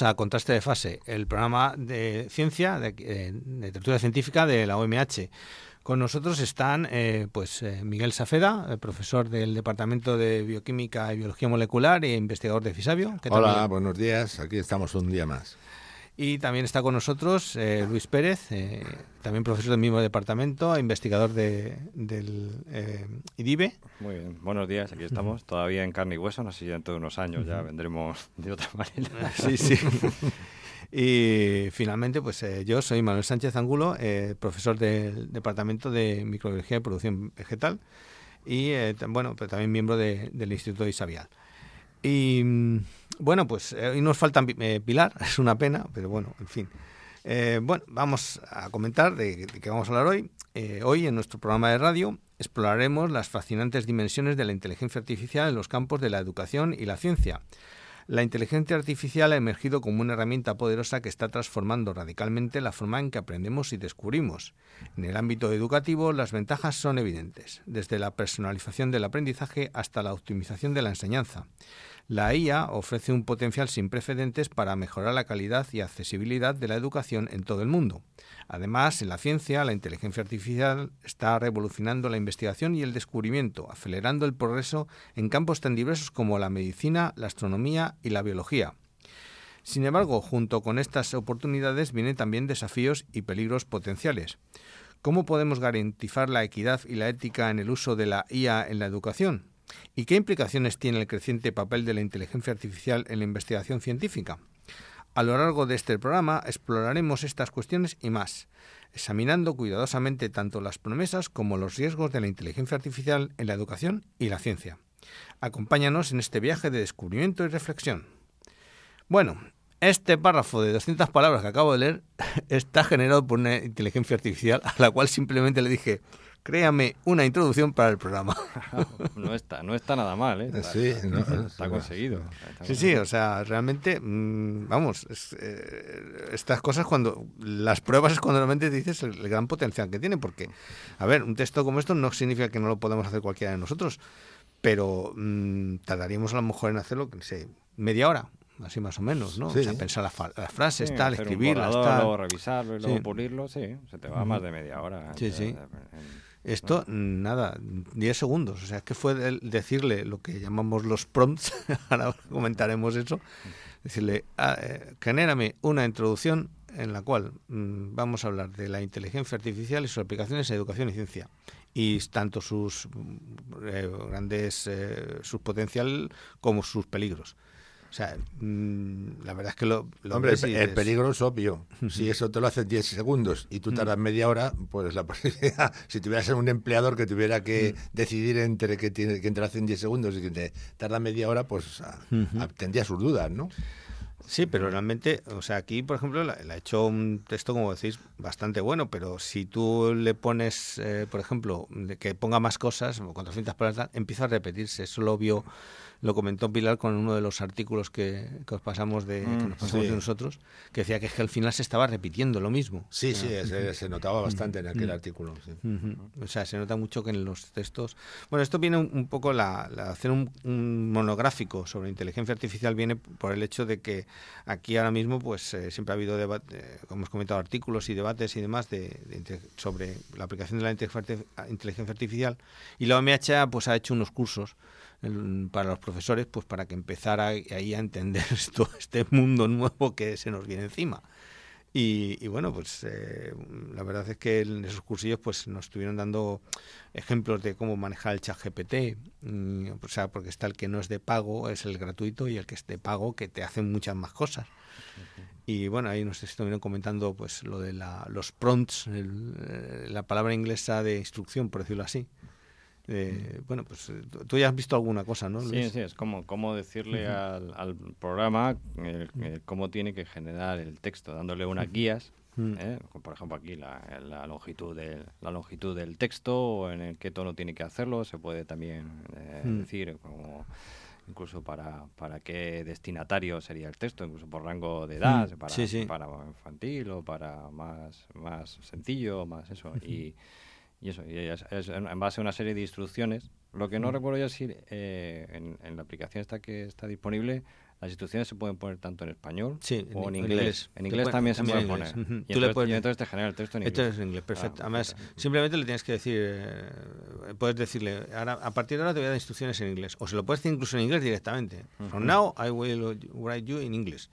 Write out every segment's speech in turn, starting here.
Bienvenidos a Contraste de Fase, el programa de ciencia, de, eh, de literatura científica de la OMH. Con nosotros están eh, pues eh, Miguel Safeda, eh, profesor del Departamento de Bioquímica y Biología Molecular e investigador de Fisabio. ¿Qué tal, Hola, buenos días. Aquí estamos un día más. Y también está con nosotros eh, Luis Pérez, eh, también profesor del mismo departamento, investigador de, del eh, IDIBE. Muy bien, buenos días, aquí estamos, todavía en carne y hueso, no sé si dentro de unos años ya vendremos de otra manera. Sí, sí. y finalmente, pues yo soy Manuel Sánchez Angulo, profesor del Departamento de Microbiología y Producción Vegetal y, eh, bueno, pues también miembro de, del Instituto Isabial. Y mm, bueno, pues eh, hoy nos falta eh, Pilar, es una pena, pero bueno, en fin. Eh, bueno, vamos a comentar de, qué vamos a hablar hoy. Eh, hoy en nuestro programa de radio exploraremos las fascinantes dimensiones de la inteligencia artificial en los campos de la educación y la ciencia. La inteligencia artificial ha emergido como una herramienta poderosa que está transformando radicalmente la forma en que aprendemos y descubrimos. En el ámbito educativo, las ventajas son evidentes, desde la personalización del aprendizaje hasta la optimización de la enseñanza. La IA ofrece un potencial sin precedentes para mejorar la calidad y accesibilidad de la educación en todo el mundo. Además, en la ciencia, la inteligencia artificial está revolucionando la investigación y el descubrimiento, acelerando el progreso en campos tan diversos como la medicina, la astronomía y la biología. Sin embargo, junto con estas oportunidades vienen también desafíos y peligros potenciales. ¿Cómo podemos garantizar la equidad y la ética en el uso de la IA en la educación? ¿Y qué implicaciones tiene el creciente papel de la inteligencia artificial en la investigación científica? A lo largo de este programa exploraremos estas cuestiones y más, examinando cuidadosamente tanto las promesas como los riesgos de la inteligencia artificial en la educación y la ciencia. Acompáñanos en este viaje de descubrimiento y reflexión. Bueno, este párrafo de 200 palabras que acabo de leer está generado por una inteligencia artificial a la cual simplemente le dije, créame una introducción para el programa. no está, no está nada mal, ¿eh? Está, Sí, no, está conseguido. Está Sí, sí, o sea, realmente, mmm, vamos, es, eh, estas cosas cuando, las pruebas es cuando realmente dices el, el, gran potencial que tiene, porque, a ver, un texto como esto no significa que no lo podamos hacer cualquiera de nosotros, pero mmm, tardaríamos a lo mejor en hacerlo, no sé, media hora, así más o menos, ¿no? Sí. O sea, pensar las, las frases, Sí, tal, escribirlas, tal. Luego revisarlo y luego Sí. pulirlo, sí, se te va más de media hora. Sí, Eh, sí. en- Esto, nada, 10 segundos. O sea, que fue decirle lo que llamamos los prompts, ahora comentaremos eso, decirle, ah, eh, genérame una introducción en la cual mm, vamos a hablar de la inteligencia artificial y sus aplicaciones en educación y ciencia. Y tanto sus mm, eh, grandes, eh, su potencial como sus peligros. O sea, mm, la verdad es que lo, lo Hombre, el, peligro es obvio. Si eso te lo hace en 10 segundos y tú tardas media hora, pues la posibilidad, si tuvieras un empleador que tuviera que decidir entre que, tiene, que te lo hace en 10 segundos y que te tarda media hora, pues ah, ah, tendría sus dudas, ¿no? Sí, pero realmente, o sea, aquí, por ejemplo, le le ha hecho un texto, como decís, bastante bueno, pero si tú le pones, eh, por ejemplo, que ponga más cosas, o 400 palabras, empieza a repetirse. Eso lo vio lo comentó Pilar con uno de los artículos que, que os pasamos de, que Mm, nos pasamos sí. de nosotros, que decía que, es que al final se estaba repitiendo lo mismo. Sí, sí, se, se notaba bastante en aquel Mm. artículo. sí. O sea, se nota mucho que en los textos... Bueno, esto viene un, un poco, la, la- hacer un, un monográfico sobre inteligencia artificial viene por el hecho de que aquí ahora mismo pues eh, siempre ha habido, debate, como hemos comentado, artículos y debates y demás de, sobre la aplicación de la inteligencia artificial y la OMH pues ha hecho unos cursos para los profesores pues para que empezara ahí a entender esto, este mundo nuevo que se nos viene encima. Y, y bueno, pues eh, la verdad es que en esos cursillos pues nos estuvieron dando ejemplos de cómo manejar el chat GPT, mm, o sea, porque está el que no es de pago, es el gratuito, y el que es de pago, que te hacen muchas más cosas. Y bueno, ahí nos estuvieron comentando pues lo de la, los prompts, eh, la palabra inglesa de instrucción, por decirlo así. Eh, bueno, pues eh, tú- ya has visto alguna cosa, ¿no? Sí, Luis? sí, es como, como decirle al, al programa eh, eh, cómo tiene que generar el texto, dándole unas guías. ¿eh? Por ejemplo, aquí la, la longitud del, la longitud del texto, o en el qué tono tiene que hacerlo, se puede también eh, decir como incluso para, para qué destinatario sería el texto, incluso por rango de edad, para, sí, sí. para infantil o para más, más sencillo, más eso. Y, y eso, y es, es en base a una serie de instrucciones. Lo que no Mm. recuerdo ya es si eh, en, en la aplicación esta que está disponible, las instrucciones se pueden poner tanto en español Sí, o en en inglés. inglés. En inglés también se también puede en poner. Y, Tú le entonces, puedes- y entonces te genera el texto en Esto inglés. es en inglés, perfecto. Ah, Además, perfecto. simplemente le tienes que decir, eh, puedes decirle, ahora, a partir de ahora te voy a dar instrucciones en inglés. O se lo puedes decir incluso en inglés directamente. From now I will write you in English.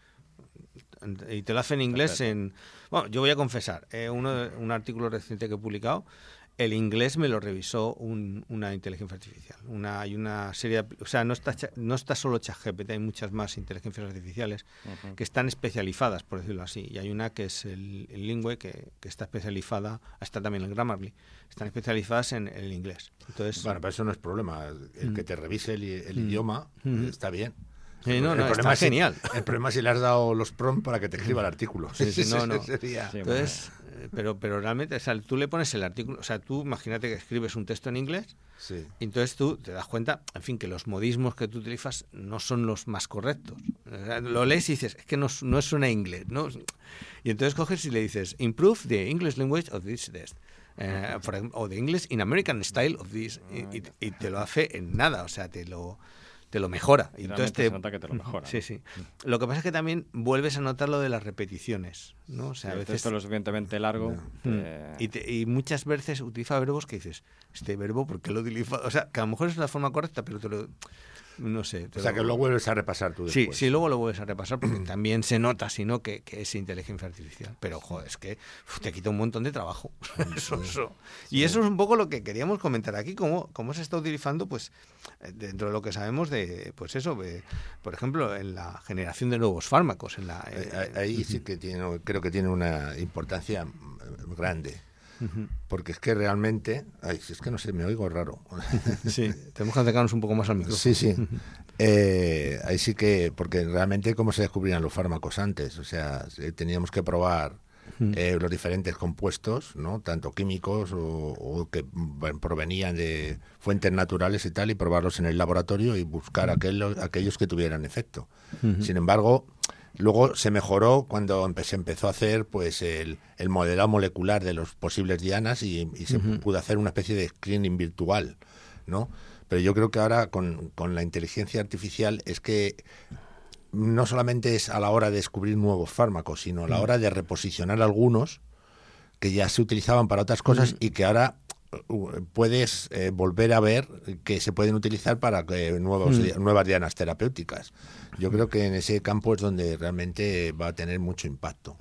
Y te lo hace en inglés Perfecto. en... Bueno, yo voy a confesar, eh, uno, un artículo reciente que he publicado, el inglés me lo revisó un- una inteligencia artificial. Una, hay una serie de, O sea, no está, no está solo ChatGPT, hay muchas más inteligencias artificiales que están especializadas, por decirlo así. Y hay una que es el, el Lingüe, que, que está especializada, está también el Grammarly, están especializadas en el inglés. Entonces, Bueno, pero eso no es problema. El que te revise el, el Mm. idioma Mm. está bien. Sí, no, El no, problema está es si- genial. el problema es si le has dado los prompts para que te escriba el artículo. Sí, sí, no, no. Sería- Sí, entonces eh, pero, pero realmente, o sea, tú le pones el artículo, o sea, tú imagínate que escribes un texto en inglés sí. y entonces tú te das cuenta, en fin, que los modismos que tú utilizas no son los más correctos. O sea, lo lees y dices, es que no, no suena inglés, ¿no? Y entonces coges y le dices, improve the English language of this test. Eh, o the English in American style of this. Y, y- y te lo hace en nada, o sea, te lo, te lo mejora. Y entonces te, se nota que te lo mejora. Sí, sí. Lo que pasa es que también vuelves a notar lo de las repeticiones, ¿no? O sea, a el veces... texto es lo suficientemente largo. Mm. eh, Y, te- y muchas veces utiliza verbos que dices, este verbo, ¿por qué lo utiliza? O sea, que a lo mejor es la forma correcta, pero te lo. No sé. O sea, lo- que lo vuelves a repasar tú Sí, después. sí, luego lo vuelves a repasar porque también se nota, si no, que, que es inteligencia artificial. Pero, joder, es que uf, te quita un montón de trabajo. Eso, eso. Y eso es un poco lo que queríamos comentar aquí, cómo, cómo se está utilizando, pues, eh, dentro de lo que sabemos de, pues eso, de, por ejemplo, en la generación de nuevos fármacos. En la, Eh, Ahí sí que tiene, creo que tiene una importancia mm, Porque es que realmente. Ay, si es que no sé, me oigo raro. Sí, tenemos que acercarnos un poco más al micrófono. Sí, sí. Eh, ahí sí que, porque realmente cómo se descubrían los fármacos antes, o sea, se- teníamos que probar eh, los diferentes compuestos, ¿no? Tanto químicos o, o que provenían de fuentes naturales y tal, y probarlos en el laboratorio y buscar aquellos, aquellos que tuvieran efecto. Sin embargo, luego se mejoró cuando empe- se empezó a hacer pues el, el modelado molecular de los posibles dianas y, y se pudo hacer una especie de screening virtual, ¿no? Pero yo creo que ahora con, con la inteligencia artificial es que no solamente es a la hora de descubrir nuevos fármacos, sino a la hora de reposicionar algunos que ya se utilizaban para otras cosas y que ahora puedes eh, volver a ver que se pueden utilizar para que nuevos, di- nuevas dianas terapéuticas. Yo creo que en ese campo es donde realmente va a tener mucho impacto.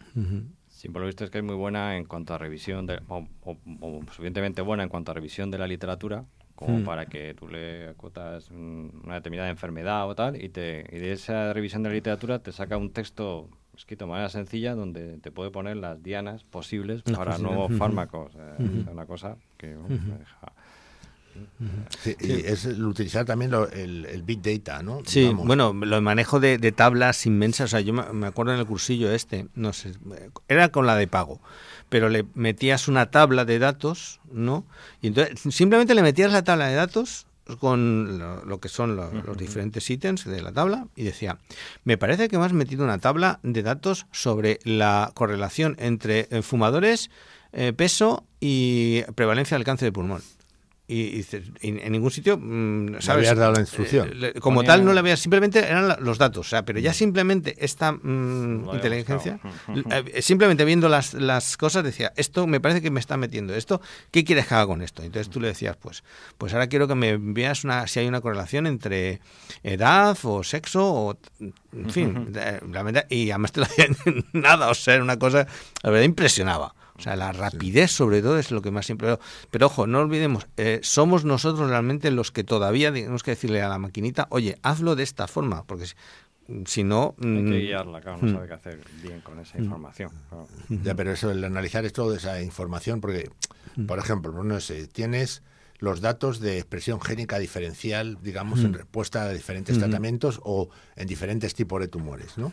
Sí, por lo visto es que es muy buena en cuanto a revisión, de, o, o- o suficientemente buena en cuanto a revisión de la literatura, como Mm. para que tú le acotas un- una determinada enfermedad o tal, y, te, y de esa revisión de la literatura te saca un texto escrito de manera sencilla donde te puede poner las dianas posibles Las para posibles. nuevos fármacos. Eh, Es una cosa que me deja... Sí, Y es el utilizar también lo- el, el Big Data, ¿no? Sí, bueno, lo manejo de, de tablas inmensas. O sea, yo me acuerdo en el cursillo este, no sé, era con la de pago, pero le metías una tabla de datos, ¿no? Y entonces simplemente le metías la tabla de datos con lo, que son los diferentes ítems de la tabla y decía, me parece que me has metido una tabla de datos sobre la correlación entre eh, fumadores, eh, peso y prevalencia del cáncer de pulmón y, en ningún sitio mm, ¿sabes? habías dado la instrucción. eh, como tal no le había simplemente eran los datos o sea pero ya mm. simplemente esta mm, inteligencia eh, simplemente viendo las, las cosas decía esto me parece que me está metiendo esto qué quieres que haga con esto entonces tú le decías pues pues ahora quiero que me veas una si hay una correlación entre edad o sexo o en fin y además te lo hacía nada o sea era una cosa la verdad impresionaba o sea, la rapidez sobre todo es lo que más siempre... Pero ojo, no olvidemos, eh, somos nosotros realmente los que todavía tenemos que decirle a la maquinita, oye, hazlo de esta forma, porque si, no... Hay que mm, guiarla, claro, no mm. sabe qué hacer bien con esa mm. información. Ya, pero eso, el analizar es toda esa información, porque, por ejemplo, no sé, tienes los datos de expresión génica diferencial, digamos, en respuesta a diferentes tratamientos o en diferentes tipos de tumores, ¿no?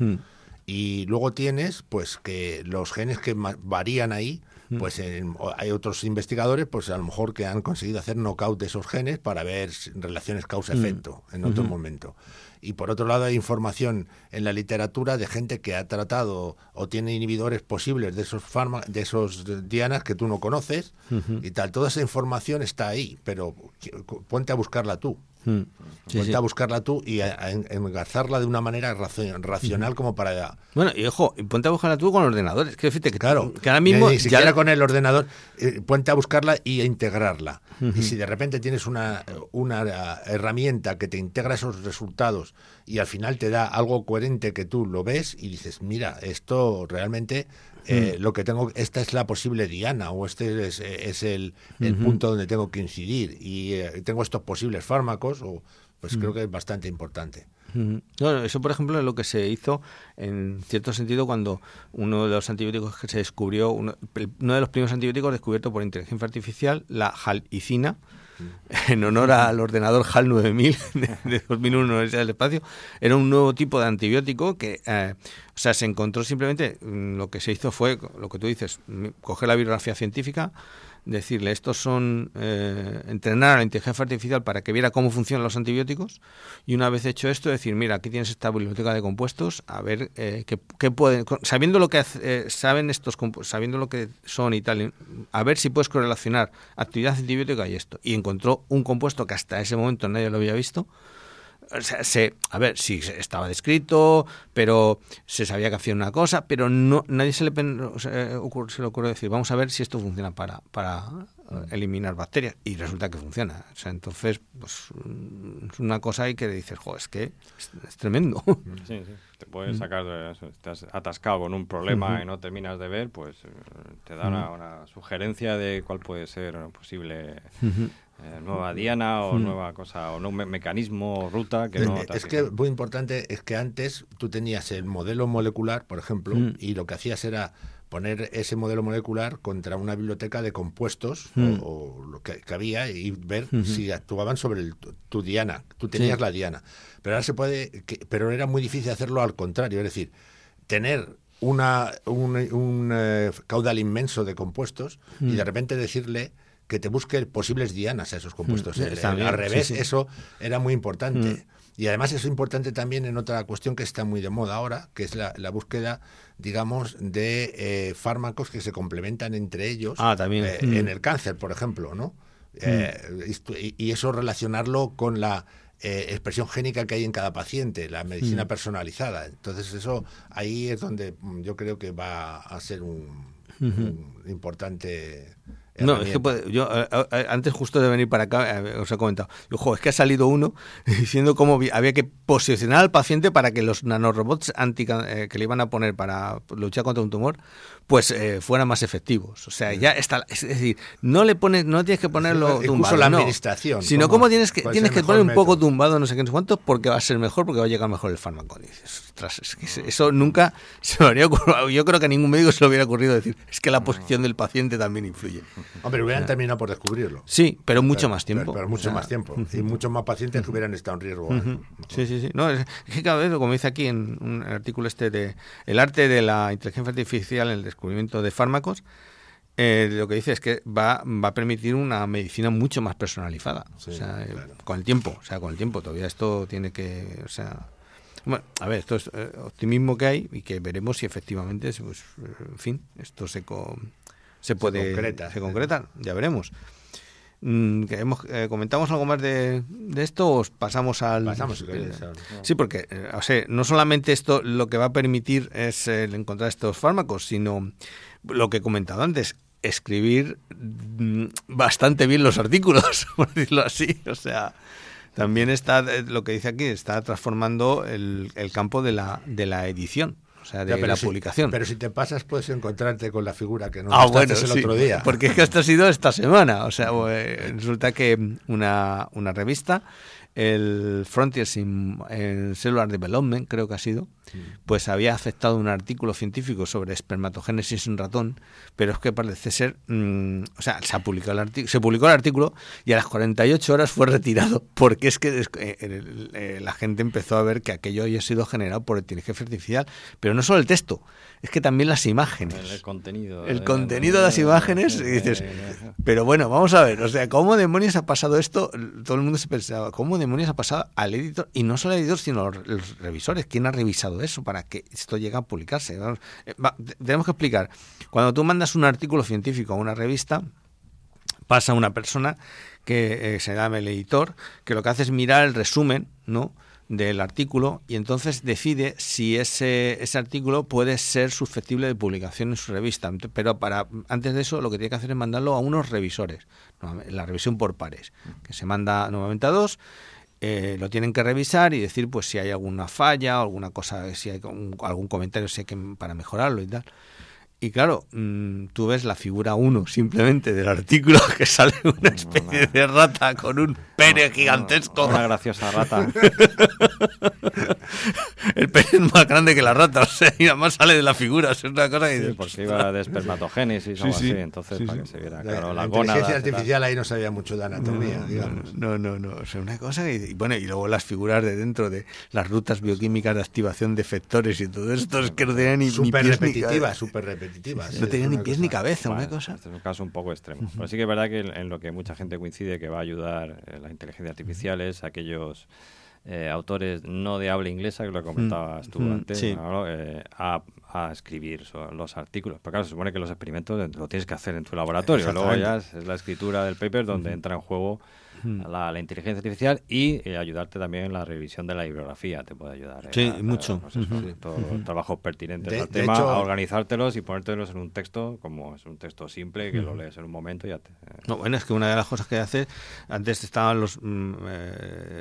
Y luego tienes, pues, que los genes que varían ahí, mm. pues hay otros investigadores, pues a lo mejor que han conseguido hacer knockout de esos genes para ver relaciones causa-efecto mm. en otro momento. Y por otro lado hay información en la literatura de gente que ha tratado o tiene inhibidores posibles de esos de esos dianas que tú no conoces y tal. Toda esa información está ahí, pero ponte a buscarla tú. Mm. a buscarla tú y a, engarzarla de una manera racional como para... Bueno, y ojo, ponte a buscarla tú con ordenadores. Que, que, claro, que ahora mismo... Ni, siquiera con el ordenador, eh, ponte a buscarla y a integrarla. Y si de repente tienes una, una herramienta que te integra esos resultados y al final te da algo coherente que tú lo ves y dices, mira, esto realmente eh, mm. lo que tengo, esta es la posible diana o este es, es el, el punto donde tengo que incidir y eh, tengo estos posibles fármacos, o, pues creo mm. que es bastante importante. eso, por ejemplo, es lo que se hizo en cierto sentido cuando uno de los antibióticos que se descubrió, uno, uno de los primeros antibióticos descubierto por inteligencia artificial, la halicina, en honor al ordenador HAL 9000 de, 2001 en del Espacio, era un nuevo tipo de antibiótico que, eh, o sea, se encontró simplemente, mm, lo que se hizo fue, lo que tú dices, coger la bibliografía científica, decirle, estos son, eh, entrenar a la inteligencia artificial para que viera cómo funcionan los antibióticos y una vez hecho esto, decir, mira, aquí tienes esta biblioteca de compuestos, a ver eh, qué, pueden, sabiendo lo que eh, saben estos sabiendo lo que son y tal, a ver si puedes correlacionar actividad antibiótica y esto. Y encontró un compuesto que hasta ese momento nadie lo había visto, se, a ver, sí, estaba descrito, pero se sabía que hacía una cosa, pero no nadie se le, se le ocurrió decir, vamos a ver si esto funciona para, para eliminar bacterias. Y resulta que funciona. O sea, entonces, pues es una cosa ahí que dices, jo, es que es, tremendo. Sí, sí. Te puedes sacar, estás atascado con un problema y no terminas de ver, pues eh, te da una, sugerencia de cuál puede ser posible eh, nueva diana o hmm. nueva cosa o un mecanismo ruta que no es que muy importante es que antes tú tenías el modelo molecular por ejemplo hmm. y lo que hacías era poner ese modelo molecular contra una biblioteca de compuestos o, hmm. lo que, había y ver si actuaban sobre el, tu diana tú tenías la diana pero ahora se puede pero era muy difícil hacerlo al contrario es decir tener una, un, eh, caudal inmenso de compuestos y de repente decirle que te busque posibles dianas a esos compuestos. Mm, al revés, eso era muy importante. Mm. Y además es importante también en otra cuestión que está muy de moda ahora, que es la, búsqueda, digamos, de eh, fármacos que se complementan entre ellos ah, también. Eh, en mm. el cáncer, por ejemplo, ¿no? Eh, y, eso relacionarlo con la expresión génica que hay en cada paciente, la medicina personalizada. Entonces eso ahí es donde yo creo que va a ser un importante no, es que yo antes justo de venir para acá os he comentado, ojo, es que ha salido uno diciendo cómo había que posicionar al paciente para que los nanorobots anti, eh, que le iban a poner para luchar contra un tumor pues eh, fueran más efectivos. O sea, ya está, es decir, no le pones, no tienes que ponerlo tumbado, la administración, sino como tienes que tienes que poner un poco tumbado, no sé qué, no sé cuánto, porque va a ser mejor, porque va a llegar mejor el fármaco. dices, es que eso nunca se me habría ocurrido. Yo creo que a ningún médico se le hubiera ocurrido decir, es que la posición del paciente también influye. Hombre, hubieran terminado por descubrirlo. Sí, pero mucho más tiempo. Pero, mucho más tiempo. Y muchos más pacientes que hubieran estado en riesgo. Sí, sí, sí. No, es que cada vez, como dice aquí en un artículo este de El arte de la inteligencia artificial en el descubrimiento de fármacos, eh, lo que dice es que va, va a permitir una medicina mucho más personalizada. o sea, eh, con el tiempo, o sea, con el tiempo. Todavía esto tiene que, o sea, bueno, a ver, esto es eh, optimismo que hay y que veremos si efectivamente, pues, en fin, esto se se puede concreta, se concreta, ya veremos. Mm, ¿Comentamos algo más de, esto o pasamos al...? Pasamos, Sí, porque o sea, no solamente esto lo que va a permitir es el encontrar estos fármacos, sino lo que he comentado antes, escribir mm, bastante bien los artículos, por decirlo así. O sea, también está, eh, lo que dice aquí, está transformando el, el campo de la, de la edición. O sea, de la publicación. Pero si te pasas, puedes encontrarte con la figura que no ah, bueno, el otro día. Porque es que esto ha sido esta semana. O sea, eh, resulta que una, una revista el Frontiers in, Cellular Development, creo que ha sido, pues había aceptado un artículo científico sobre espermatogénesis en ratón, pero es que parece ser, mm, o sea, se, ha publicado el se publicó el artículo y a las 48 horas fue retirado, porque es que eh, eh, la gente empezó a ver que aquello había sido generado por inteligencia artificial, pero no solo el texto, es que también las imágenes. El, contenido. El contenido de las imágenes, y dices, pero bueno, vamos a ver, o sea, ¿cómo demonios ha pasado esto? Todo el mundo se pensaba, ¿cómo demonios ha pasado al editor? Y no solo al editor, sino los, revisores. ¿Quién ha revisado eso para que esto llegue a publicarse? Eh, tenemos que explicar. Cuando tú mandas un artículo científico a una revista, pasa una persona que eh, se llama el editor, que lo que hace es mirar el resumen, ¿no? del artículo y entonces decide si ese, ese artículo puede ser susceptible de publicación en su revista. Pero para antes de eso lo que tiene que hacer es mandarlo a unos revisores, la revisión por pares, que se manda nuevamente a dos. Eh, lo tienen que revisar y decir pues si hay alguna falla alguna cosa, si hay algún comentario si hay que, para mejorarlo y tal. Y claro, mm, tú ves la figura 1 simplemente del artículo que sale una especie de rata con un pene gigantesco. Una graciosa rata. el pene es más grande que la rata, o sea, y además sale de la figura. Es una cosa sí, porque iba de espermatogénesis o algo así, entonces para que se viera. Claro, la, la inteligencia artificial ahí no sabía mucho de anatomía, no, digamos. No, no, no. O sea, una cosa y, bueno, y luego las figuras de dentro de las rutas bioquímicas de activación de efectores y todo esto es que no tenían ni, super repetitiva, súper repetitiva no tenía ni pies ni cabeza, una cosa. Este es un caso un poco extremo. Pero sí que es verdad que en lo que mucha gente coincide que va a ayudar eh, la inteligencia artificial es aquellos eh, autores no de habla inglesa, que lo comentabas tú antes, eh, a, escribir los artículos. Porque claro, se supone que los experimentos lo tienes que hacer en tu laboratorio. Luego ya es, la escritura del paper donde entra en juego la, inteligencia artificial y eh, ayudarte también en la revisión de la bibliografía, te puede ayudar. Eh, sí, mucho. Todos los trabajos pertinentes al tema, a organizártelos y ponértelos en un texto, como es un texto simple, que lo lees en un momento y ya te... Eh. No, bueno, es que una de las cosas que hace, antes estaban los mm,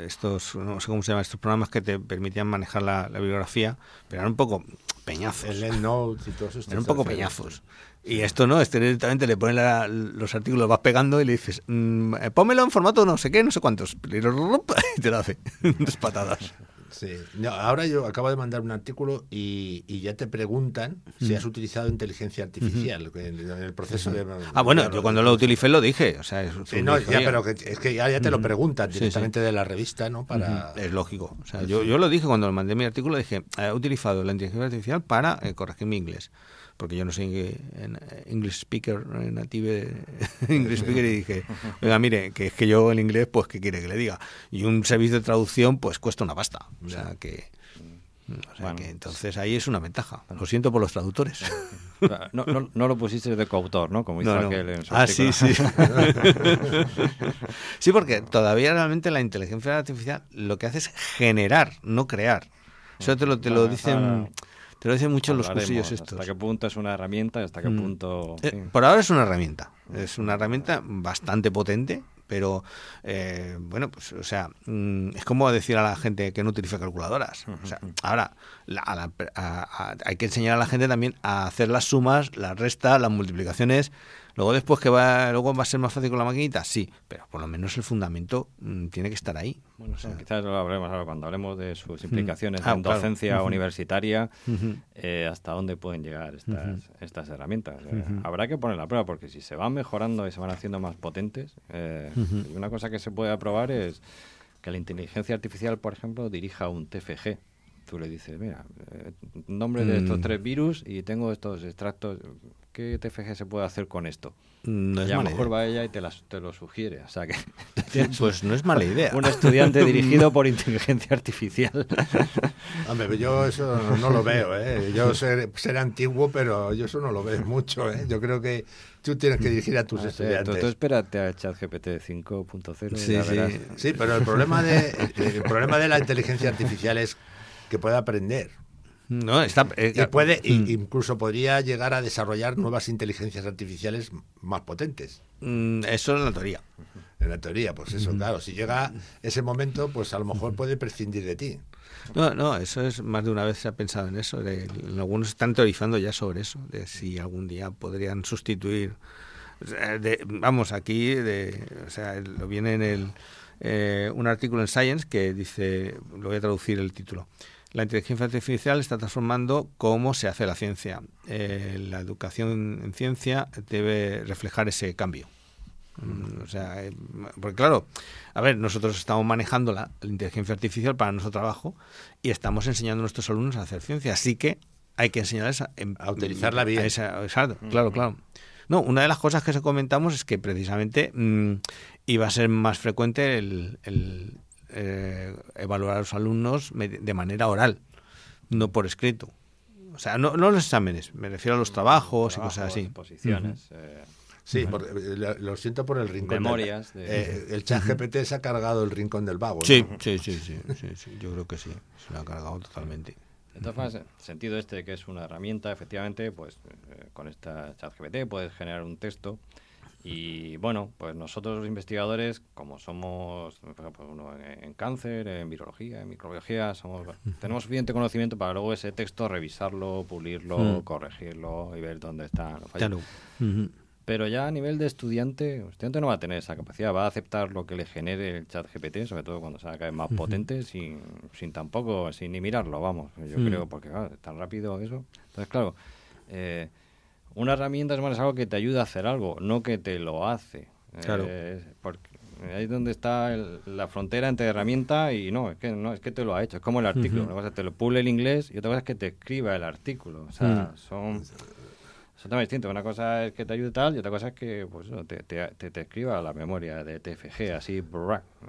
estos, no sé cómo se llaman, estos programas que te permitían manejar la, bibliografía, pero eran un poco peñazos. El Notes y todos estos. Eran un poco peñazos. Y esto no, este directamente le pones los artículos, vas pegando y le dices, mmm, pómelo en formato no sé qué, no sé cuántos. Y te lo hace. Dos patadas. Sí. ahora yo acabo de mandar un artículo y, ya te preguntan si mm. has utilizado inteligencia artificial en, el proceso de... Ah, bueno, yo cuando lo utilicé lo dije. O sea, sí, no, ya, pero es que ya, te lo preguntan directamente de la revista, ¿no? Para... Es lógico. O sea, yo, yo lo dije cuando mandé mi artículo, dije, he utilizado la inteligencia artificial para eh, corregir mi inglés porque yo no soy en English speaker, native English speaker, y dije, oiga, mire, que es que yo en inglés, pues, ¿qué quiere que le diga? Y un servicio de traducción, pues, cuesta una pasta. O sea, que... O sea que entonces ahí es una ventaja. Lo siento por los traductores. No, no, no lo pusiste de coautor, ¿no? Como hizo aquel en su Ah, sí, sí. sí, porque todavía realmente la inteligencia artificial lo que hace es generar, no crear. Eso te lo, te lo dicen... Te lo dicen mucho los cursillos estos. ¿Hasta qué punto es una herramienta hasta qué mm. punto...? Eh, por ahora es una herramienta. Es una herramienta bastante potente, pero eh, bueno, pues, o sea, mm, es como decir a la gente que no utiliza calculadoras. O sea, ahora hay que enseñar a la gente también a hacer las sumas, las restas, las multiplicaciones Luego después que va, luego va a ser más fácil con la maquinita, sí, pero por lo menos el fundamento mm, tiene que estar ahí. Bueno, quizás lo hablemos ahora cuando hablemos de sus implicaciones ah, en docencia universitaria, eh, hasta dónde pueden llegar estas, estas herramientas. Eh, habrá que poner la prueba porque si se van mejorando y se van haciendo más potentes, eh, una cosa que se puede aprobar es que la inteligencia artificial, por ejemplo, dirija un TFG tú le dices, mira, eh, nombre de estos Mm. tres virus y tengo estos extractos, ¿qué TFG se puede hacer con esto? No es y a lo mejor idea. va ella y te, las- te lo sugiere. O sea que Pues no es mala idea. un estudiante dirigido por inteligencia artificial. Hombre, yo eso no lo veo, ¿eh? Yo ser, ser antiguo, pero yo eso no lo veo mucho, ¿eh? Yo creo que tú tienes que dirigir a tus Ah, estudiantes. tú, tú espérate a ChatGPT 5.0 y Sí, sí. Sí, pero el problema de el problema de la inteligencia artificial es que puede aprender No, está, eh, y puede mm, incluso podría llegar a desarrollar nuevas inteligencias artificiales más potentes. mm, eso es la teoría. En la teoría, pues eso, claro, si llega ese momento, pues a lo mejor puede prescindir de ti. No, no, eso es más de una vez se ha pensado en eso. de- algunos están teorizando ya sobre eso, de si algún día podrían sustituir. de- vamos, aquí, de, o sea, lo viene en el, eh, un artículo en Science que dice, lo voy a traducir el título. La inteligencia artificial está transformando cómo se hace la ciencia. Eh, la educación en ciencia debe reflejar ese cambio. Mm, O sea, eh, porque claro, a ver, nosotros estamos manejando la, la inteligencia artificial para nuestro trabajo y estamos enseñando a nuestros alumnos a hacer ciencia, así que hay que enseñarles a, em- A utilizarla bien. a esa- exacto, claro, claro. No, una de las cosas que se comentamos es que precisamente mm, iba a ser más frecuente el, el, eh, evaluar a los alumnos de manera oral, no por escrito. O sea, no, no los exámenes, me refiero a los trabajos y cosas así. exposiciones. eh, Sí, porque, eh, lo- siento por el rincón. del- Memorias de- eh, el chat GPT se ha cargado el rincón del vago. ¿no? Sí, sí, sí, sí, sí, sí, yo creo que sí, se lo ha cargado totalmente. De todas formas, el sentido este de que es una herramienta, efectivamente, pues eh, con esta ChatGPT puedes generar un texto y bueno, pues nosotros los investigadores, como somos por ejemplo, uno en, en cáncer, en virología, en microbiología, somos, tenemos suficiente conocimiento para luego ese texto revisarlo, pulirlo, Mm. corregirlo y ver dónde fallos. Claro. Ujú. Pero ya a nivel de estudiante, el estudiante no va a tener esa capacidad, va a aceptar lo que le genere el chat GPT, sobre todo cuando sea cada vez más potente, sin, sin tampoco, sin ni mirarlo, vamos, yo Mm. creo, porque claro, es tan rápido eso. Entonces, claro, eh, una herramienta es más algo que te ayuda a hacer algo, no que te lo hace. Claro. Eh, porque ahí es donde está el- la frontera entre herramienta y no, es que no, es que te lo ha hecho, es como el artículo, una cosa es que te lo pule el inglés y otra cosa es que te escriba el artículo, o sea, Mm. son son tan distintos. Una cosa es que te ayude tal y otra cosa es que pues, eso, te, te, te, te escriba la memoria de TFG, así.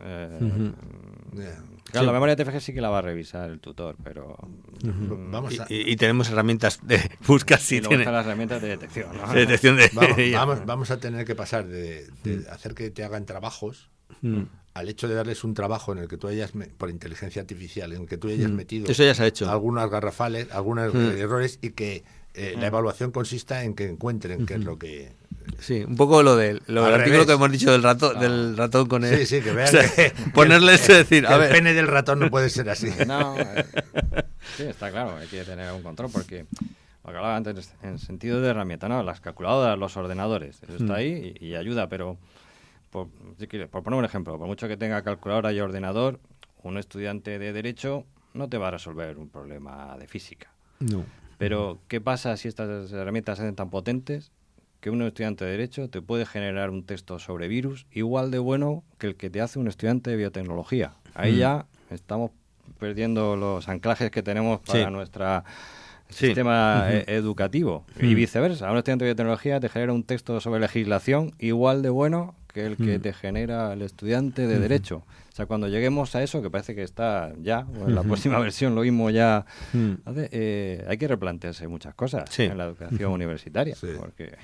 Eh. Claro, la memoria de TFG sí que la va a revisar el tutor, pero. Vamos a, Y, tenemos herramientas de busca si y luego tiene están las herramientas de detección, ¿no? de detección de vamos, vamos- vamos a tener que pasar de, de hacer que te hagan trabajos Mm. al hecho de darles un trabajo en el que tú hayas, por inteligencia artificial, en el que tú hayas Mm. metido Eso ya se ha hecho. algunas garrafales, algunos Mm. errores y que eh, la evaluación consista en que encuentren qué es lo que... Sí, un poco lo del, lo Al del artículo revés. que hemos dicho del ratón, del ratón con el... Sí, sí, que vean o sea, que, ponerle esto y decir, a el pene del ratón no puede ser así. No, eh, sí, está claro, hay que tener un control porque lo que hablaba antes en sentido de herramienta, ¿no? Las calculadoras, los ordenadores, eso está ahí y, y ayuda, pero por, si quieres, por poner un ejemplo, por mucho que tenga calculadora y ordenador, un estudiante de derecho no te va a resolver un problema de física. No. Pero, ¿qué pasa si estas herramientas se hacen tan potentes que un estudiante de Derecho te puede generar un texto sobre virus igual de bueno que el que te hace un estudiante de biotecnología? Ahí ya estamos perdiendo los anclajes que tenemos para Sí. nuestro Sí. sistema eh, educativo. Y viceversa, un estudiante de biotecnología te genera un texto sobre legislación igual de bueno que el que te genera el estudiante de Derecho. O sea, cuando lleguemos a eso, que parece que está ya, o en la próxima versión lo mismo ya, Mm. hace, eh, hay que replantearse muchas cosas Sí. en la educación universitaria. Sí. Porque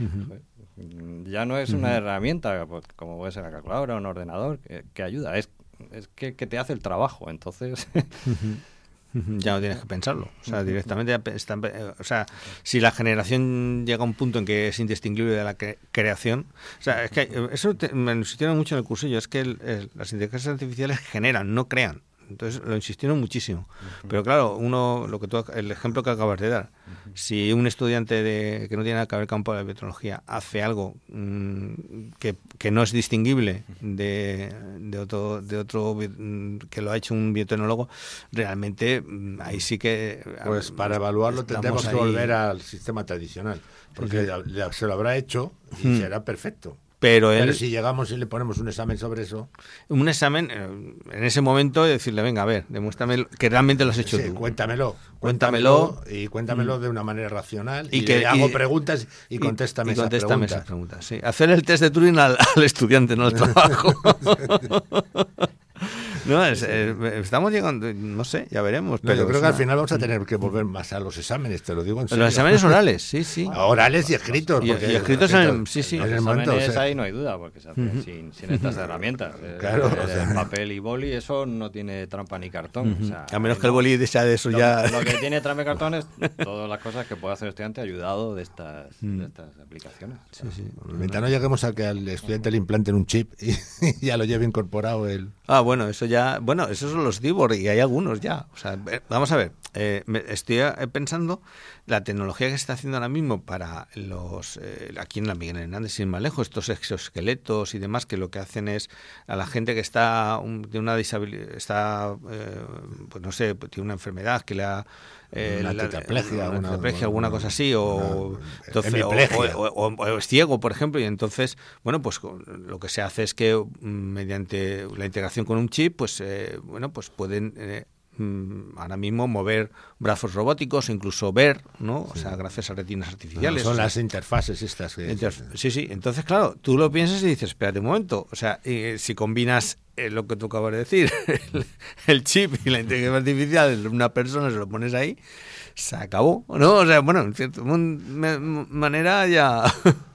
ya no es una herramienta pues, como puede ser la calculadora o un ordenador que, que ayuda, es, es que, que te hace el trabajo. Entonces, Ya no tienes que pensarlo. O sea, directamente, está- eh, o sea, si la generación llega a un punto en que es indistinguible de la cre- creación, o sea, es que eh, eso te- me insistieron mucho en el cursillo, es que el- el- las inteligencias artificiales generan, no crean. Entonces lo insistieron muchísimo. Pero claro, uno, lo que tú, el ejemplo que acabas de dar, si un estudiante de, que no tiene nada que ver campo de la biotecnología hace algo mm, que, que no es distinguible de, de otro, de otro mm, que lo ha hecho un biotecnólogo, realmente mm, ahí sí que... Pues ah, para evaluarlo tendremos que volver al sistema tradicional, porque se lo habrá hecho y Mm. será perfecto. Pero él, Pero si llegamos y le ponemos un examen sobre eso, un examen, eh, en ese momento, decirle, venga, a ver, demuéstrame que realmente lo has hecho sí, tú. cuéntamelo, Cuéntamelo. cuéntamelo y cuéntamelo de una manera racional Y y, que- le hago y- preguntas y, contéstame, y esas contéstame preguntas. esas preguntas, sí. Hacer el test de Turing al, al estudiante, no al trabajo. no, es- eh, estamos llegando, no sé, ya veremos. No, pero yo creo que al una- final vamos a tener que volver más a los exámenes, te lo digo en serio. Los exámenes orales, sí, sí. Orales y escritos. Y- porque y escritos en el- sí, sí. En Los el momento, o exámenes sea, ahí no hay duda, porque se hacen sin, sin estas herramientas. Eh, Claro, el, o sea. el papel y boli, eso no tiene trampa ni cartón. o sea, A menos ahí que el boli sea de eso Lo, ya. lo que tiene trampa y cartón es todas las cosas que puede hacer el estudiante ayudado de estas, de estas aplicaciones. mientras no lleguemos a que al estudiante le implanten un chip y, y ya lo lleve incorporado el... Ah, bueno, eso ya, bueno, esos son los Dibor y hay algunos ya. O sea, vamos a ver, eh, me- estoy eh, pensando la tecnología que se está haciendo ahora mismo para los, eh, aquí en la Miguel Hernández, sin más lejos, estos exoesqueletos y demás, que lo que hacen es a la gente que está un- de una disabilidad, está, eh, pues no sé, tiene una enfermedad que le ha eh, Una tetraplegia, una una- tetraplegia, alguna cosa así, o, entonces, o, es ciego, por ejemplo, y entonces, bueno, pues lo que se hace es que mm, mediante la integración con un chip, pues, eh, bueno, pues pueden eh, ahora mismo mover brazos robóticos, incluso ver, ¿no? O sea, gracias a retinas artificiales. son sea, las interfaces estas que... Interf- Sí, sí. Entonces, claro, tú lo piensas y dices, espérate un momento. O sea, eh, si combinas eh, lo que tú acabas de decir, el, el chip y la inteligencia artificial, una persona se lo pones ahí, se acabó, ¿no? O sea, bueno, en cierta manera ya...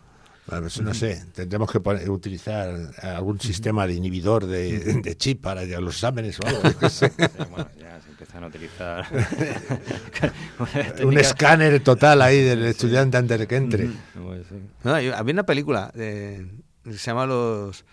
Bueno, pues no sé, tendremos que poner- utilizar algún sistema de inhibidor de, de chip para los exámenes o algo. sé. Bueno, ya se empiezan a utilizar Un escáner total ahí del estudiante antes de que entre. Pues. No, había una película eh, que se llama Los,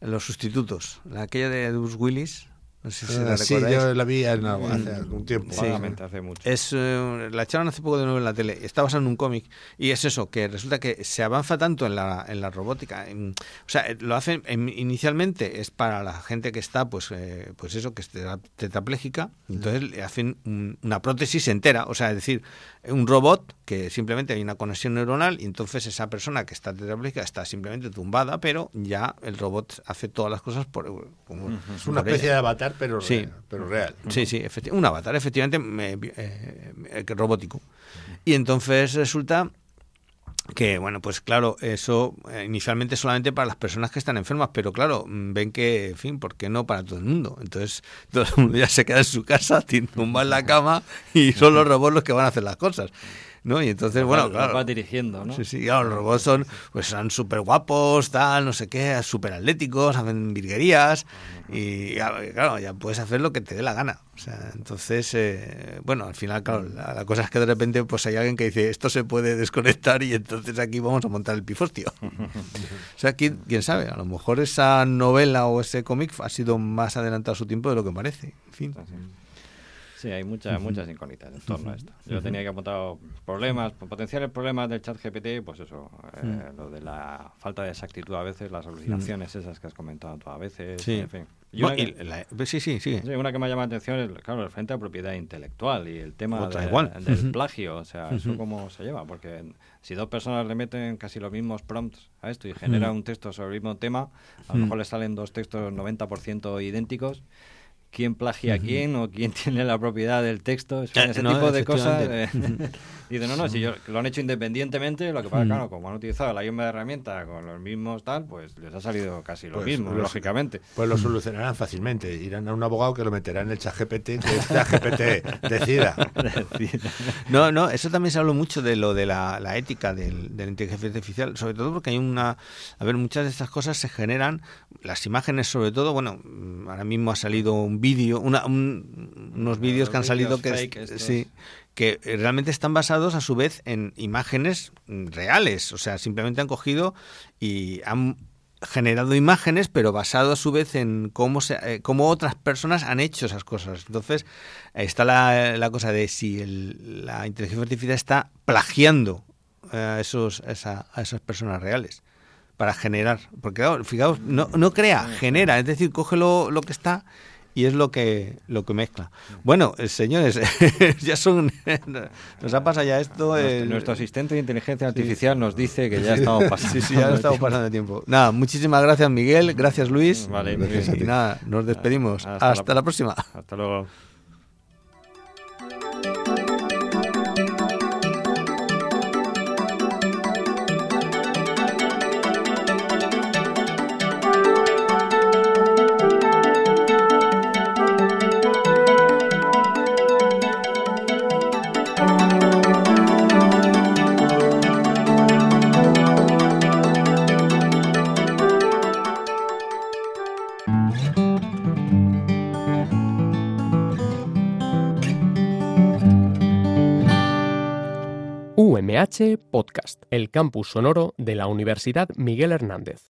los Sustitutos, la aquella de Bruce Willis. No sé si la Ah, sí, recordáis. yo la vi en algo- hace algún tiempo. Sí. Vagamente, hace mucho. Es, eh, la echaron hace poco de nuevo en la tele. Está basada en un cómic. Y es eso, que resulta que se avanza tanto en la, en la robótica. en- o sea, lo hacen em, inicialmente es para la gente que está, pues, eh, pues eso, que es tetra- tetrapléjica. Entonces le hacen un- una prótesis entera. O sea, es decir, un robot que simplemente hay una conexión neuronal y entonces esa persona que está tetrapléjica está simplemente tumbada, pero ya el robot hace todas las cosas por, como- Es una por especie ella. de avatar, pero, Sí. real, pero real. Sí, sí, efecti- un avatar, efectivamente, me- eh, eh, robótico. Y entonces resulta que, bueno, pues claro, eso eh, inicialmente solamente para las personas que están enfermas, pero claro, mm, ven que, en fin, ¿por qué no para todo el mundo? Entonces todo el mundo ya se queda en su casa, tumba en la cama y son los robots los que van a hacer las cosas. ¿No? Y entonces, bueno, claro. vas dirigiendo, ¿no? Sí, sí, claro, los robots son, pues son súper guapos, tal, no sé qué, súper atléticos, hacen virguerías y claro, ya puedes hacer lo que te dé la gana. O sea, entonces, eh, bueno, al final, claro, la, la cosa es que de repente pues hay alguien que dice, esto se puede desconectar y entonces aquí vamos a montar el pifostio. o sea, ¿quién, quién sabe, a lo mejor esa novela o ese cómic ha sido más adelantado a su tiempo de lo que parece. En fin. Sí, hay muchas, muchas incógnitas en torno a esto. Yo tenía que apuntar problemas, potenciales problemas del chat GPT, pues eso, eh, lo de la falta de exactitud a veces, las alucinaciones esas que has comentado tú a veces, Sí. en fin. Bueno, que- la- sí, sí, sí. Sí, una que me llama la atención es, claro, el frente a propiedad intelectual y el tema Otra de- igual. del plagio, o sea, ¿eso cómo se lleva? Porque si dos personas le meten casi los mismos prompts a esto y generan un texto sobre el mismo tema, a lo mejor le salen dos textos 90% idénticos. ¿Quién plagia a quién o quién tiene la propiedad del texto? Eh, ese no, tipo de cosas. eh, Dicen, no, no, si yo, lo han hecho independientemente, lo que pasa, claro, como han utilizado la misma herramienta con los mismos tal, pues les ha salido casi lo Pues mismo, los- lógicamente. Pues lo solucionarán fácilmente. Irán a un abogado que lo meterá en el chat GPT, que el chat GPT decida. No, no, eso también se habló mucho de lo de la, la ética del, de la inteligencia artificial, sobre todo porque hay una... A ver, muchas de estas cosas se generan, las imágenes sobre todo, bueno, mm, ahora mismo ha salido un vídeo, una, un- unos vídeos que han salido que, fake es- sí, que eh, realmente están basados a su vez en imágenes mm, reales, o sea, simplemente han cogido y han generado imágenes, pero basado a su vez en cómo, se, eh, cómo otras personas han hecho esas cosas. Entonces, está la, la cosa de si el- la inteligencia artificial está plagiando eh, a, esos, a esa- a esas personas reales para generar. Porque, claro, fijaos, no, no crea, genera. Es decir, coge lo, lo que está y es lo que lo que mezcla. Bueno, eh, señores, ya son nos ha pasado ya esto. Nuestro, asistente de inteligencia artificial nos dice que ya estamos pasando. Sí, sí, ya estamos pasando de tiempo. Nada, muchísimas gracias Miguel, gracias Luis. Vale, y nada, nos despedimos. Hasta, la próxima. Hasta luego. Podcast, el campus sonoro de la Universidad Miguel Hernández.